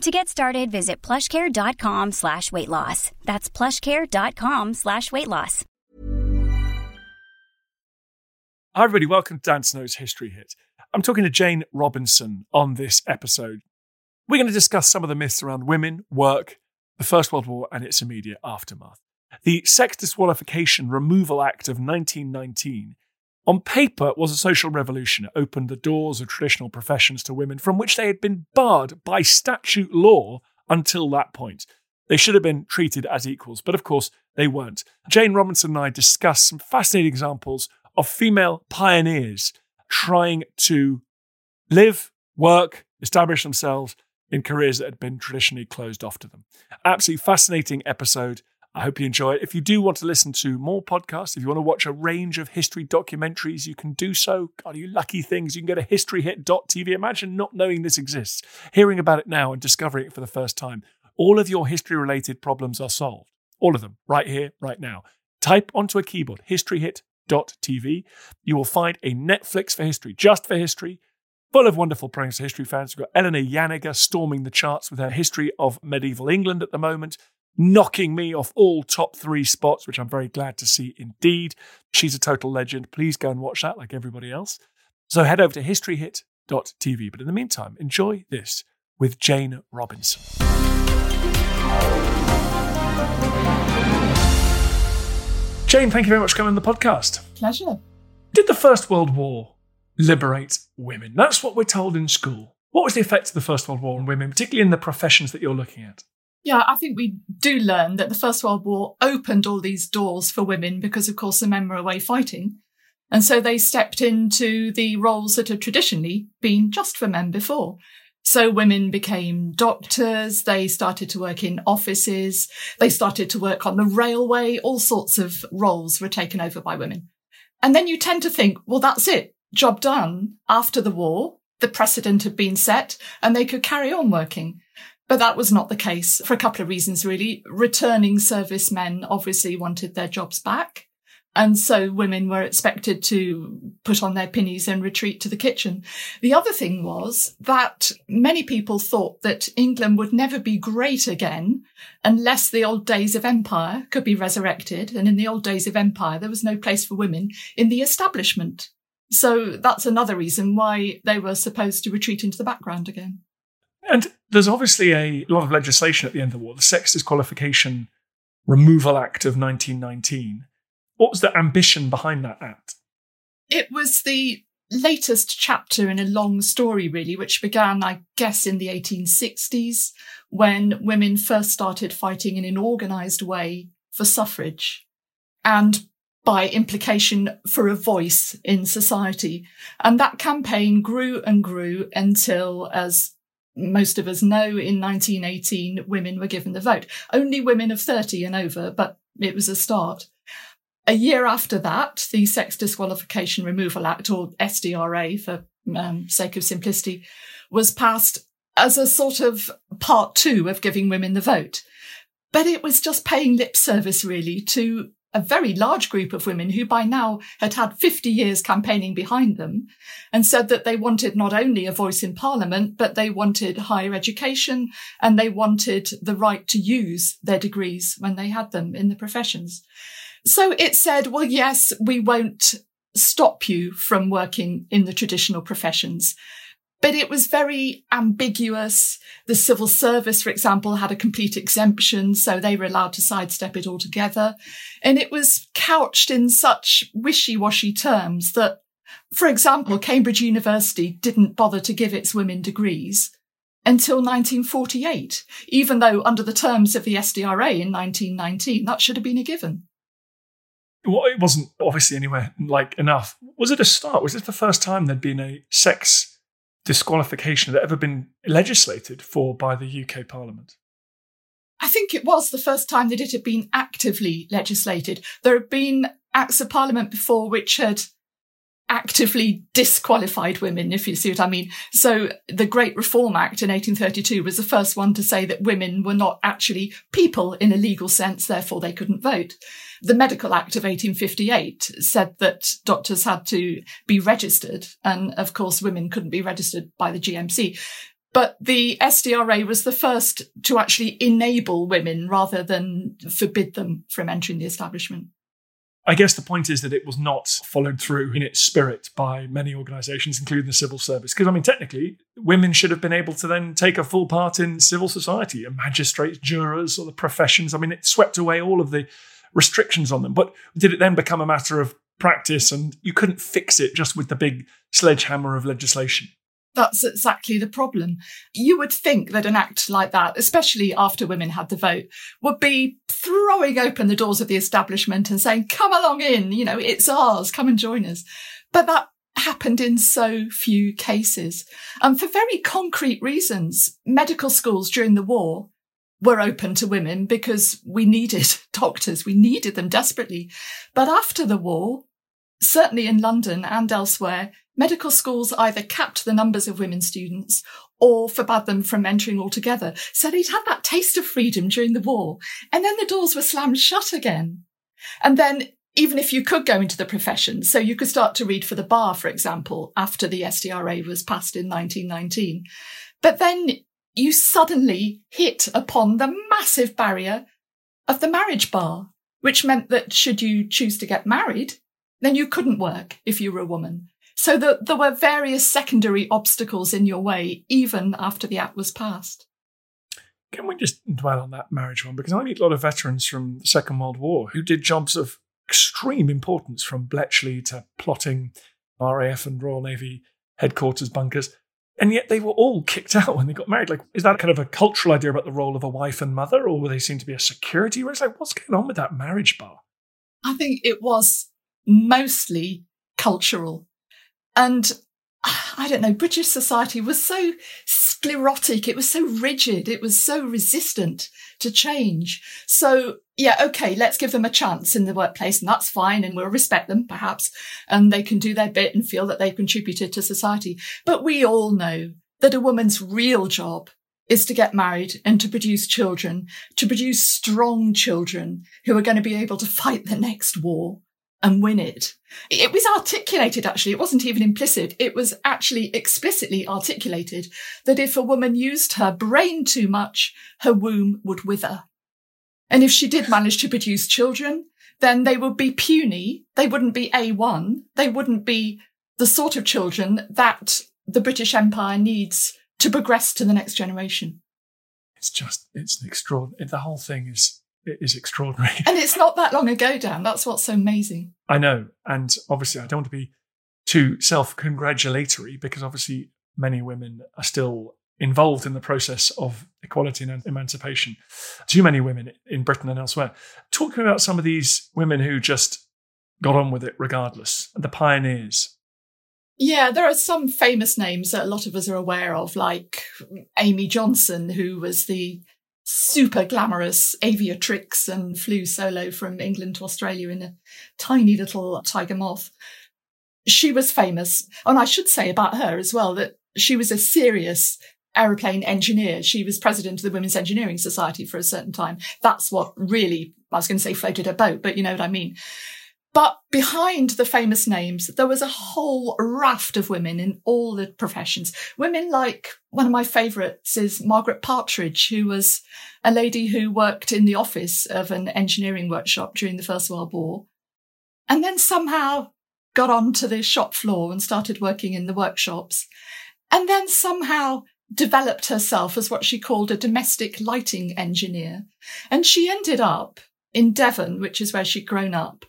To get started, visit plushcare.com slash weight loss. That's plushcare.com slash weight loss. Hi, everybody. Welcome to Dan Snow's History Hit. I'm talking to Jane Robinson on this episode. We're going to discuss some of the myths around women, work, the First World War, and its immediate aftermath. The Sex Disqualification Removal Act of 1919 on paper was a social revolution. It opened the doors of traditional professions to women from which they had been barred by statute law until that point. They should have been treated as equals, but of course they weren't. Jane Robinson and I discussed some fascinating examples of female pioneers trying to live, work, establish themselves in careers that had been traditionally closed off to them. Absolutely fascinating episode. I hope you enjoy it. If you do want to listen to more podcasts, if you want to watch a range of history documentaries, you can do so. God, you lucky things. You can go to historyhit.tv. Imagine not knowing this exists, hearing about it now and discovering it for the first time. All of your history related problems are solved. All of them, right here, right now. Type onto a keyboard historyhit.tv. You will find a Netflix for history, just for history, full of wonderful programs for history fans. We've got Eleanor Janega storming the charts with her history of medieval England at the moment knocking me off all top three spots, which I'm very glad to see indeed. She's a total legend. Please go and watch that like everybody else. So head over to historyhit.tv. But in the meantime, enjoy this with Jane Robinson. Jane, thank you very much for coming on the podcast. Pleasure. Did the First World War liberate women? That's what we're told in school. What was the effect of the First World War on women, particularly in the professions that you're looking at? Yeah, I think we do learn that the First World War opened all these doors for women because, of course, the men were away fighting. And so they stepped into the roles that had traditionally been just for men before. So women became doctors. They started to work in offices. They started to work on the railway. All sorts of roles were taken over by women. And then you tend to think, well, that's it. Job done. After the war, the precedent had been set and they could carry on working. But that was not the case for a couple of reasons, really. Returning servicemen obviously wanted their jobs back. And so women were expected to put on their pinnies and retreat to the kitchen. The other thing was that many people thought that England would never be great again unless the old days of empire could be resurrected. And in the old days of empire, there was no place for women in the establishment. So that's another reason why they were supposed to retreat into the background again. And there's obviously a lot of legislation at the end of the war, the Sex Disqualification Removal Act of 1919. What was the ambition behind that act? It was the latest chapter in a long story, really, which began, I guess, in the 1860s when women first started fighting in an organised way for suffrage and by implication for a voice in society. And that campaign grew and grew until, as most of us know in 1918 women were given the vote. Only women of 30 and over, but it was a start. A year after that, the Sex Disqualification Removal Act, or SDRA for um, sake of simplicity, was passed as a sort of part two of giving women the vote. But it was just paying lip service really to a very large group of women who by now had had 50 years campaigning behind them and said that they wanted not only a voice in parliament, but they wanted higher education and they wanted the right to use their degrees when they had them in the professions. So it said, well, yes, we won't stop you from working in the traditional professions, but it was very ambiguous. The civil service, for example, had a complete exemption, so they were allowed to sidestep it altogether. And it was couched in such wishy-washy terms that, for example, Cambridge University didn't bother to give its women degrees until 1948, even though under the terms of the SDRA in 1919, that should have been a given. Well, it wasn't obviously anywhere like enough. Was it a start? Was it the first time there'd been a sex disqualification that ever been legislated for by the UK Parliament? I think it was the first time that it had been actively legislated. There had been acts of parliament before which had actively disqualified women, if you see what I mean. So the Great Reform Act in 1832 was the first one to say that women were not actually people in a legal sense, therefore they couldn't vote. The Medical Act of 1858 said that doctors had to be registered. And of course, women couldn't be registered by the GMC. But the SDRA was the first to actually enable women rather than forbid them from entering the establishment. I guess the point is that it was not followed through in its spirit by many organisations, including the civil service. Because, I mean, technically, women should have been able to then take a full part in civil society, magistrates, jurors, or the professions. I mean, it swept away all of the restrictions on them. But did it then become a matter of practice and you couldn't fix it just with the big sledgehammer of legislation? That's exactly the problem. You would think that an act like that, especially after women had the vote, would be throwing open the doors of the establishment and saying, come along in, you know, it's ours, come and join us. But that happened in so few cases. And for very concrete reasons, medical schools during the war were open to women because we needed doctors. We needed them desperately. But after the war, certainly in London and elsewhere, medical schools either capped the numbers of women students or forbade them from entering altogether. So they'd had that taste of freedom during the war. And then the doors were slammed shut again. And then even if you could go into the profession, so you could start to read for the bar, for example, after the SDRA was passed in 1919. But then you suddenly hit upon the massive barrier of the marriage bar, which meant that should you choose to get married, then you couldn't work if you were a woman. So that there were various secondary obstacles in your way, even after the act was passed. Can we just dwell on that marriage one? Because I meet a lot of veterans from the Second World War who did jobs of extreme importance from Bletchley to plotting RAF and Royal Navy headquarters bunkers. And yet they were all kicked out when they got married. Like, is that kind of a cultural idea about the role of a wife and mother, or were they seen to be a security risk? Like, what's going on with that marriage bar? I think it was mostly cultural. And I don't know, British society was so sclerotic. It was so rigid. It was so resistant to change. So yeah, okay, let's give them a chance in the workplace and that's fine. And we'll respect them perhaps. And they can do their bit and feel that they've contributed to society. But we all know that a woman's real job is to get married and to produce children, to produce strong children who are going to be able to fight the next war and win it. It was articulated, actually. It wasn't even implicit. It was actually explicitly articulated that if a woman used her brain too much, her womb would wither. And if she did manage to produce children, then they would be puny. They wouldn't be A1. They wouldn't be the sort of children that the British Empire needs to progress to the next generation. It's just, it's an extraordinary, the whole thing is it is extraordinary. And it's not that long ago, Dan. That's what's so amazing. I know. And obviously, I don't want to be too self congratulatory because obviously, many women are still involved in the process of equality and emancipation. Too many women in Britain and elsewhere. Talking about some of these women who just got on with it regardless, the pioneers. Yeah, there are some famous names that a lot of us are aware of, like Amy Johnson, who was the super glamorous aviatrix and flew solo from England to Australia in a tiny little tiger moth. She was famous. And I should say about her as well that she was a serious aeroplane engineer. She was president of the Women's Engineering Society for a certain time. That's what really, I was going to say floated her boat, but you know what I mean. But behind the famous names, there was a whole raft of women in all the professions. Women like one of my favourites is Margaret Partridge, who was a lady who worked in the office of an engineering workshop during the First World War. And then somehow got onto the shop floor and started working in the workshops. and then somehow developed herself as what she called a domestic lighting engineer. And she ended up in Devon, which is where she'd grown up,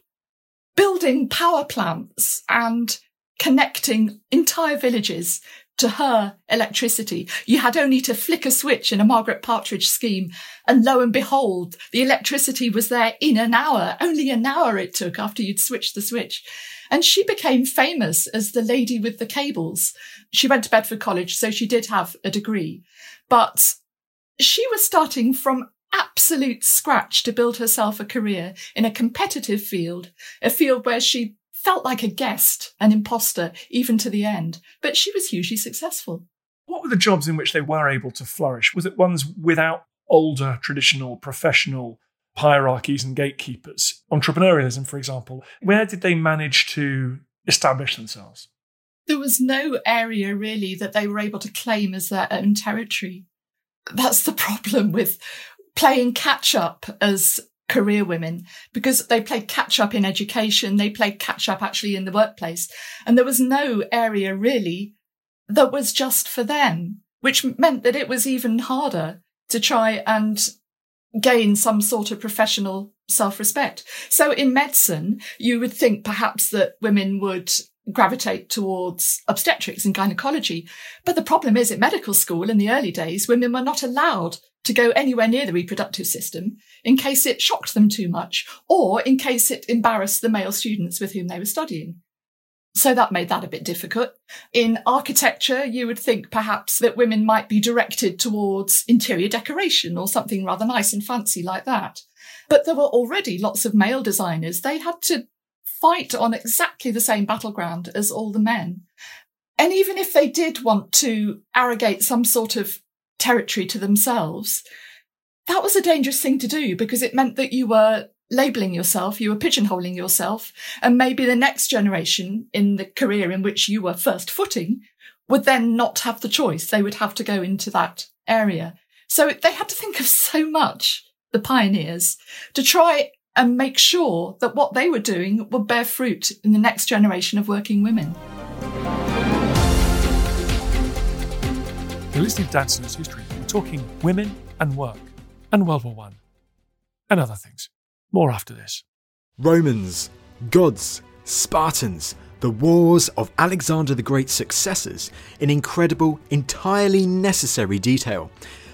building power plants and connecting entire villages to her electricity. You had only to flick a switch in a Margaret Partridge scheme, and lo and behold, the electricity was there in an hour. Only an hour it took after you'd switched the switch. And she became famous as the lady with the cables. She went to Bedford College, so she did have a degree, but she was starting from absolute scratch to build herself a career in a competitive field, a field where she felt like a guest, an imposter, even to the end. But she was hugely successful. What were the jobs in which they were able to flourish? Was it ones without older, traditional, professional hierarchies and gatekeepers? Entrepreneurialism, for example. Where did they manage to establish themselves? There was no area really that they were able to claim as their own territory. That's the problem with playing catch up as career women because they played catch up in education. They played catch up actually in the workplace. And there was no area really that was just for them, which meant that it was even harder to try and gain some sort of professional self-respect. So in medicine, you would think perhaps that women would gravitate towards obstetrics and gynecology. But the problem is at medical school in the early days, women were not allowed to go anywhere near the reproductive system in case it shocked them too much or in case it embarrassed the male students with whom they were studying. So that made that a bit difficult. In architecture, you would think perhaps that women might be directed towards interior decoration or something rather nice and fancy like that. But there were already lots of male designers. They had to fight on exactly the same battleground as all the men. And even if they did want to arrogate some sort of territory to themselves, that was a dangerous thing to do because it meant that you were labeling yourself, you were pigeonholing yourself, and maybe the next generation in the career in which you were first footing would then not have the choice. They would have to go into that area. So they had to think of so much, the pioneers, to try and make sure that what they were doing would bear fruit in the next generation of working women. You're listening to Dan Snow's History. We're talking women and work and World War One and other things. More after this. Romans, gods, Spartans, the wars of Alexander the Great's successors in incredible, entirely necessary detail.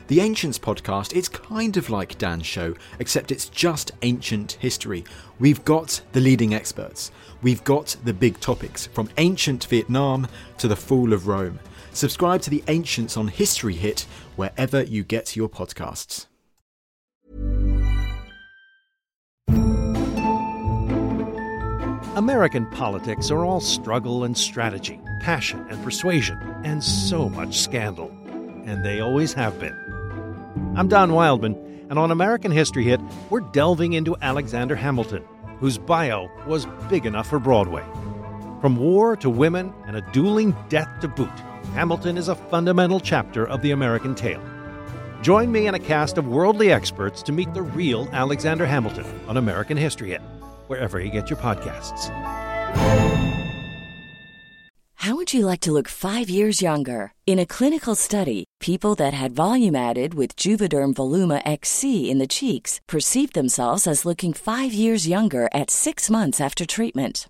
The Ancients podcast, it's kind of like Dan's show, except it's just ancient history. We've got the leading experts. We've got the big topics, from ancient Vietnam to the fall of Rome. Subscribe to the Ancients on History Hit wherever you get your podcasts. American politics are all struggle and strategy, passion and persuasion, and so much scandal. And they always have been. I'm Don Wildman, and on American History Hit, we're delving into Alexander Hamilton, whose bio was big enough for Broadway. From war to women and a dueling death to boot, Hamilton is a fundamental chapter of the American tale. Join me and a cast of worldly experts to meet the real Alexander Hamilton on American History Hit wherever you get your podcasts. How would you like to look five years younger? In a clinical study, people that had volume added with Juvederm Voluma XC in the cheeks perceived themselves as looking five years younger at six months after treatment.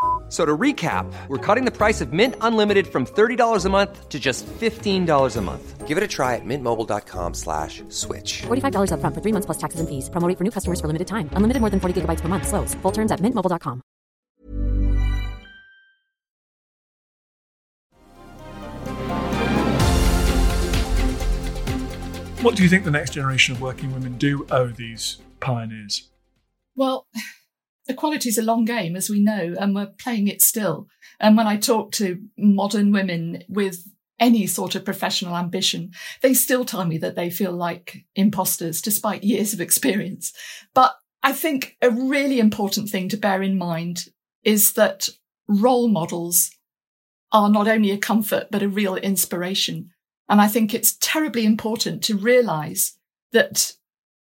So to recap, we're cutting the price of Mint Unlimited from $30 a month to just $15 a month. Give it a try at mintmobile.com slash switch. $45 upfront for three months plus taxes and fees. Promoting for new customers for limited time. Unlimited more than 40 gigabytes per month. Slows. Full terms at mintmobile.com. What do you think the next generation of working women do owe these pioneers? Well, equality is a long game, as we know, and we're playing it still. And when I talk to modern women with any sort of professional ambition, they still tell me that they feel like imposters despite years of experience. But I think a really important thing to bear in mind is that role models are not only a comfort, but a real inspiration. And I think it's terribly important to realize that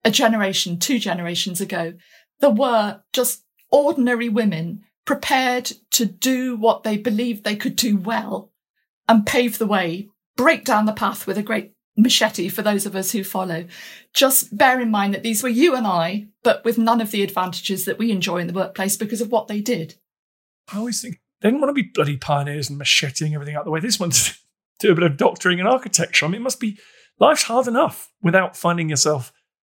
a generation, two generations ago, there were just ordinary women prepared to do what they believed they could do well and pave the way, break down the path with a great machete for those of us who follow. Just bear in mind that these were you and I, but with none of the advantages that we enjoy in the workplace because of what they did. I always think they didn't want to be bloody pioneers and macheting everything out the way. This one's do a bit of doctoring and architecture. I mean, it must be life's hard enough without finding yourself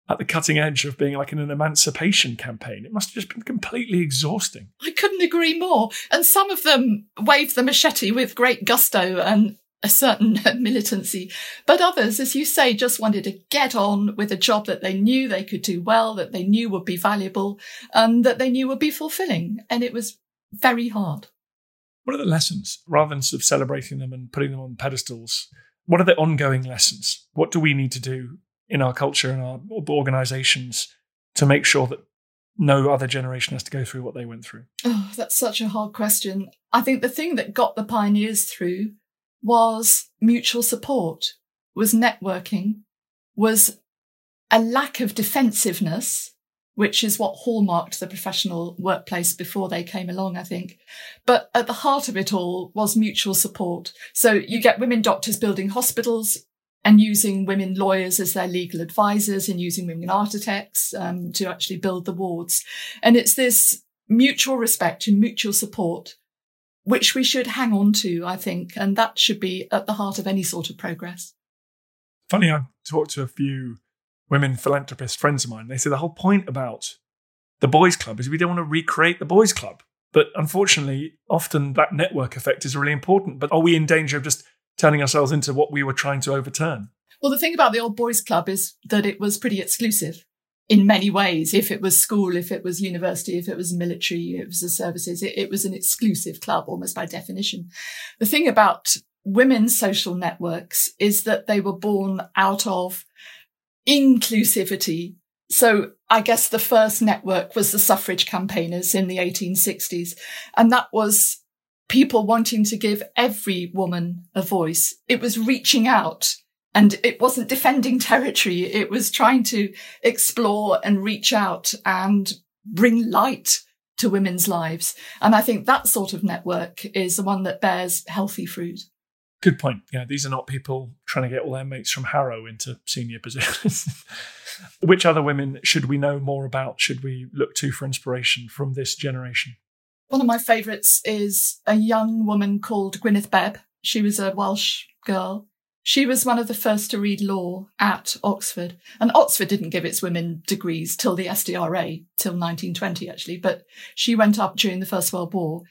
at the cutting edge of being like in an emancipation campaign. It must have just been completely exhausting. I couldn't agree more. And some of them waved the machete with great gusto and a certain militancy. But others, as you say, just wanted to get on with a job that they knew they could do well, that they knew would be valuable, and that they knew would be fulfilling. And it was very hard. What are the lessons, rather than sort of celebrating them and putting them on pedestals? What are the ongoing lessons? What do we need to do in our culture and our organizations to make sure that no other generation has to go through what they went through? Oh, that's such a hard question. I think the thing that got the pioneers through was mutual support, was networking, was a lack of defensiveness which is what hallmarked the professional workplace before they came along, I think. But at the heart of it all was mutual support. So you get women doctors building hospitals and using women lawyers as their legal advisors and using women architects um, to actually build the wards. And it's this mutual respect and mutual support which we should hang on to, I think, and that should be at the heart of any sort of progress. Funny, I talked to a few women philanthropist friends of mine. They say the whole point about the boys' club is we don't want to recreate the boys' club. But unfortunately, often that network effect is really important. But are we in danger of just turning ourselves into what we were trying to overturn? Well, the thing about the old boys' club is that it was pretty exclusive in many ways. If it was school, if it was university, if it was military, if it was the services, it, it was an exclusive club almost by definition. The thing about women's social networks is that they were born out of inclusivity. So I guess the first network was the suffrage campaigners in the 1860s. And that was people wanting to give every woman a voice. It was reaching out and it wasn't defending territory. It was trying to explore and reach out and bring light to women's lives. And I think that sort of network is the one that bears healthy fruit. Good point. Yeah, these are not people trying to get all their mates from Harrow into senior positions. Which other women should we know more about? Should we look to for inspiration from this generation? One of my favourites is a young woman called Gwyneth Bebb. She was a Welsh girl. She was one of the first to read law at Oxford. And Oxford didn't give its women degrees till the SDRA, till 1920 actually, but she went up during the First World War.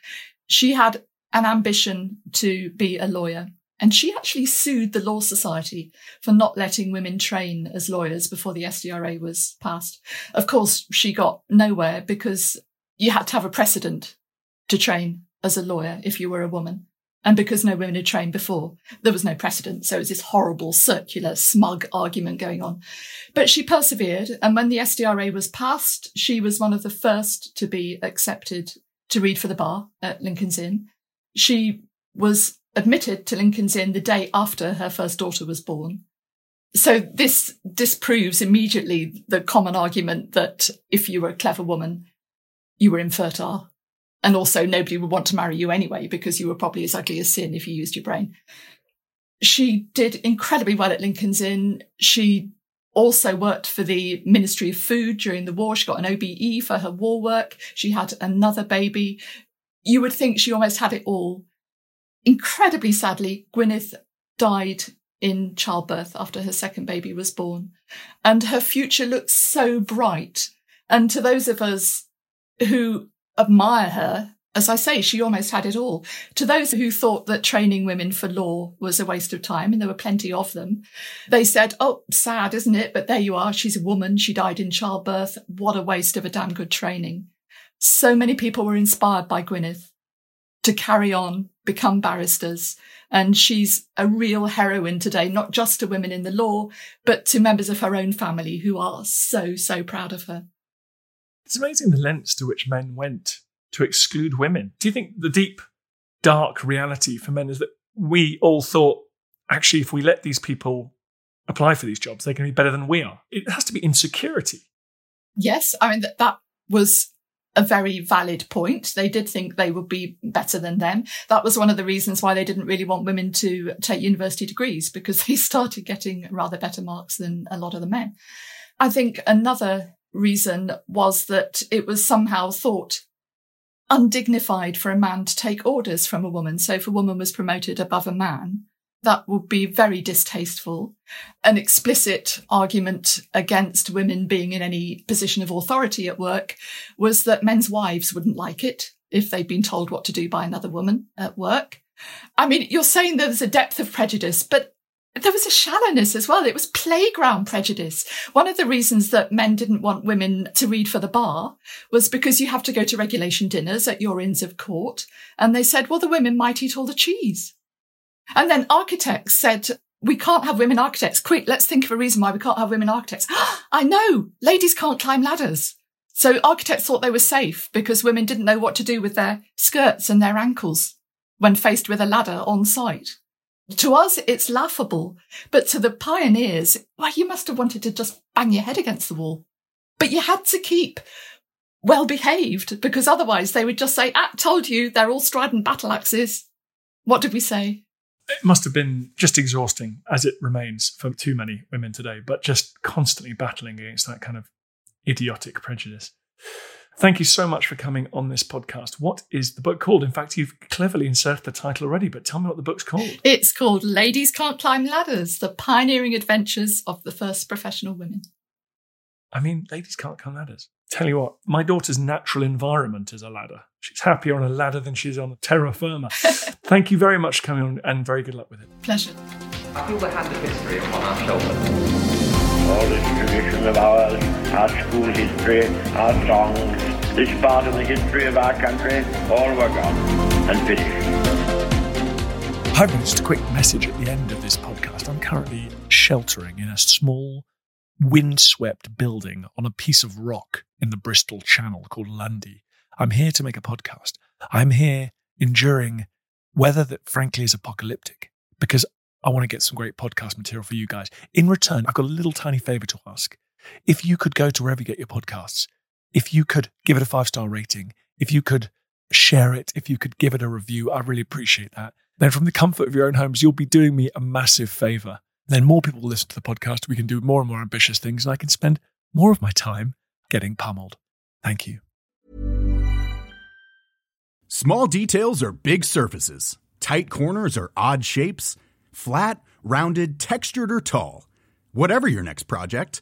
She had an ambition to be a lawyer and she actually sued the Law Society for not letting women train as lawyers before the SDRA was passed. Of course, she got nowhere because you had to have a precedent to train as a lawyer if you were a woman. And because no women had trained before, there was no precedent. So it was this horrible, circular, smug argument going on. But she persevered. And when the SDRA was passed, she was one of the first to be accepted to read for the bar at Lincoln's Inn. She was admitted to Lincoln's Inn the day after her first daughter was born. So this disproves immediately the common argument that if you were a clever woman, you were infertile. And also nobody would want to marry you anyway because you were probably as ugly as sin if you used your brain. She did incredibly well at Lincoln's Inn. She also worked for the Ministry of Food during the war. She got an OBE for her war work. She had another baby you would think she almost had it all. Incredibly sadly, Gwyneth died in childbirth after her second baby was born. And her future looked so bright. And to those of us who admire her, as I say, she almost had it all. To those who thought that training women for law was a waste of time, and there were plenty of them, they said, Oh, sad, isn't it? But there you are. She's a woman. She died in childbirth. What a waste of a damn good training. So many people were inspired by Gwyneth to carry on, become barristers. And she's a real heroine today, not just to women in the law, but to members of her own family who are so, so proud of her. It's amazing the lengths to which men went to exclude women. Do you think the deep, dark reality for men is that we all thought, actually, if we let these people apply for these jobs, they're going to be better than we are? It has to be insecurity. Yes, I mean, that, that was a very valid point. They did think they would be better than them. That was one of the reasons why they didn't really want women to take university degrees because they started getting rather better marks than a lot of the men. I think another reason was that it was somehow thought undignified for a man to take orders from a woman. So if a woman was promoted above a man, that would be very distasteful. An explicit argument against women being in any position of authority at work was that men's wives wouldn't like it if they'd been told what to do by another woman at work. I mean, you're saying there's a depth of prejudice, but there was a shallowness as well. It was playground prejudice. One of the reasons that men didn't want women to read for the bar was because you have to go to regulation dinners at your inns of court. And they said, well, the women might eat all the cheese. And then architects said, we can't have women architects. Quick, let's think of a reason why we can't have women architects. I know ladies can't climb ladders. So architects thought they were safe because women didn't know what to do with their skirts and their ankles when faced with a ladder on site. To us, it's laughable, but to the pioneers, why, you must have wanted to just bang your head against the wall. But you had to keep well behaved because otherwise they would just say, ah, told you, they're all strident battle axes. What did we say? It must have been just exhausting, as it remains for too many women today, but just constantly battling against that kind of idiotic prejudice. Thank you so much for coming on this podcast. What is the book called? In fact, you've cleverly inserted the title already, but tell me what the book's called. It's called Ladies Can't Climb Ladders The Pioneering Adventures of the First Professional Women. I mean, ladies can't climb ladders. Tell you what, my daughter's natural environment is a ladder. She's happier on a ladder than she's on a terra firma. Thank you very much for coming on and very good luck with it. Pleasure. I feel the hand of history upon our shoulders. Of ours, our school history, our songs, this part of the history of our country, all were gone and finished. Got just a quick message at the end of this podcast. I'm currently sheltering in a small windswept building on a piece of rock in the Bristol Channel called Lundy. I'm here to make a podcast. I'm here enduring weather that frankly is apocalyptic because I want to get some great podcast material for you guys. In return, I've got a little tiny favor to ask. If you could go to wherever you get your podcasts, if you could give it a five star rating, if you could share it, if you could give it a review, I'd really appreciate that. Then, from the comfort of your own homes, you'll be doing me a massive favor then more people will listen to the podcast. We can do more and more ambitious things, and I can spend more of my time getting pummeled. Thank you. Small details are big surfaces, tight corners are odd shapes, flat, rounded, textured, or tall. Whatever your next project,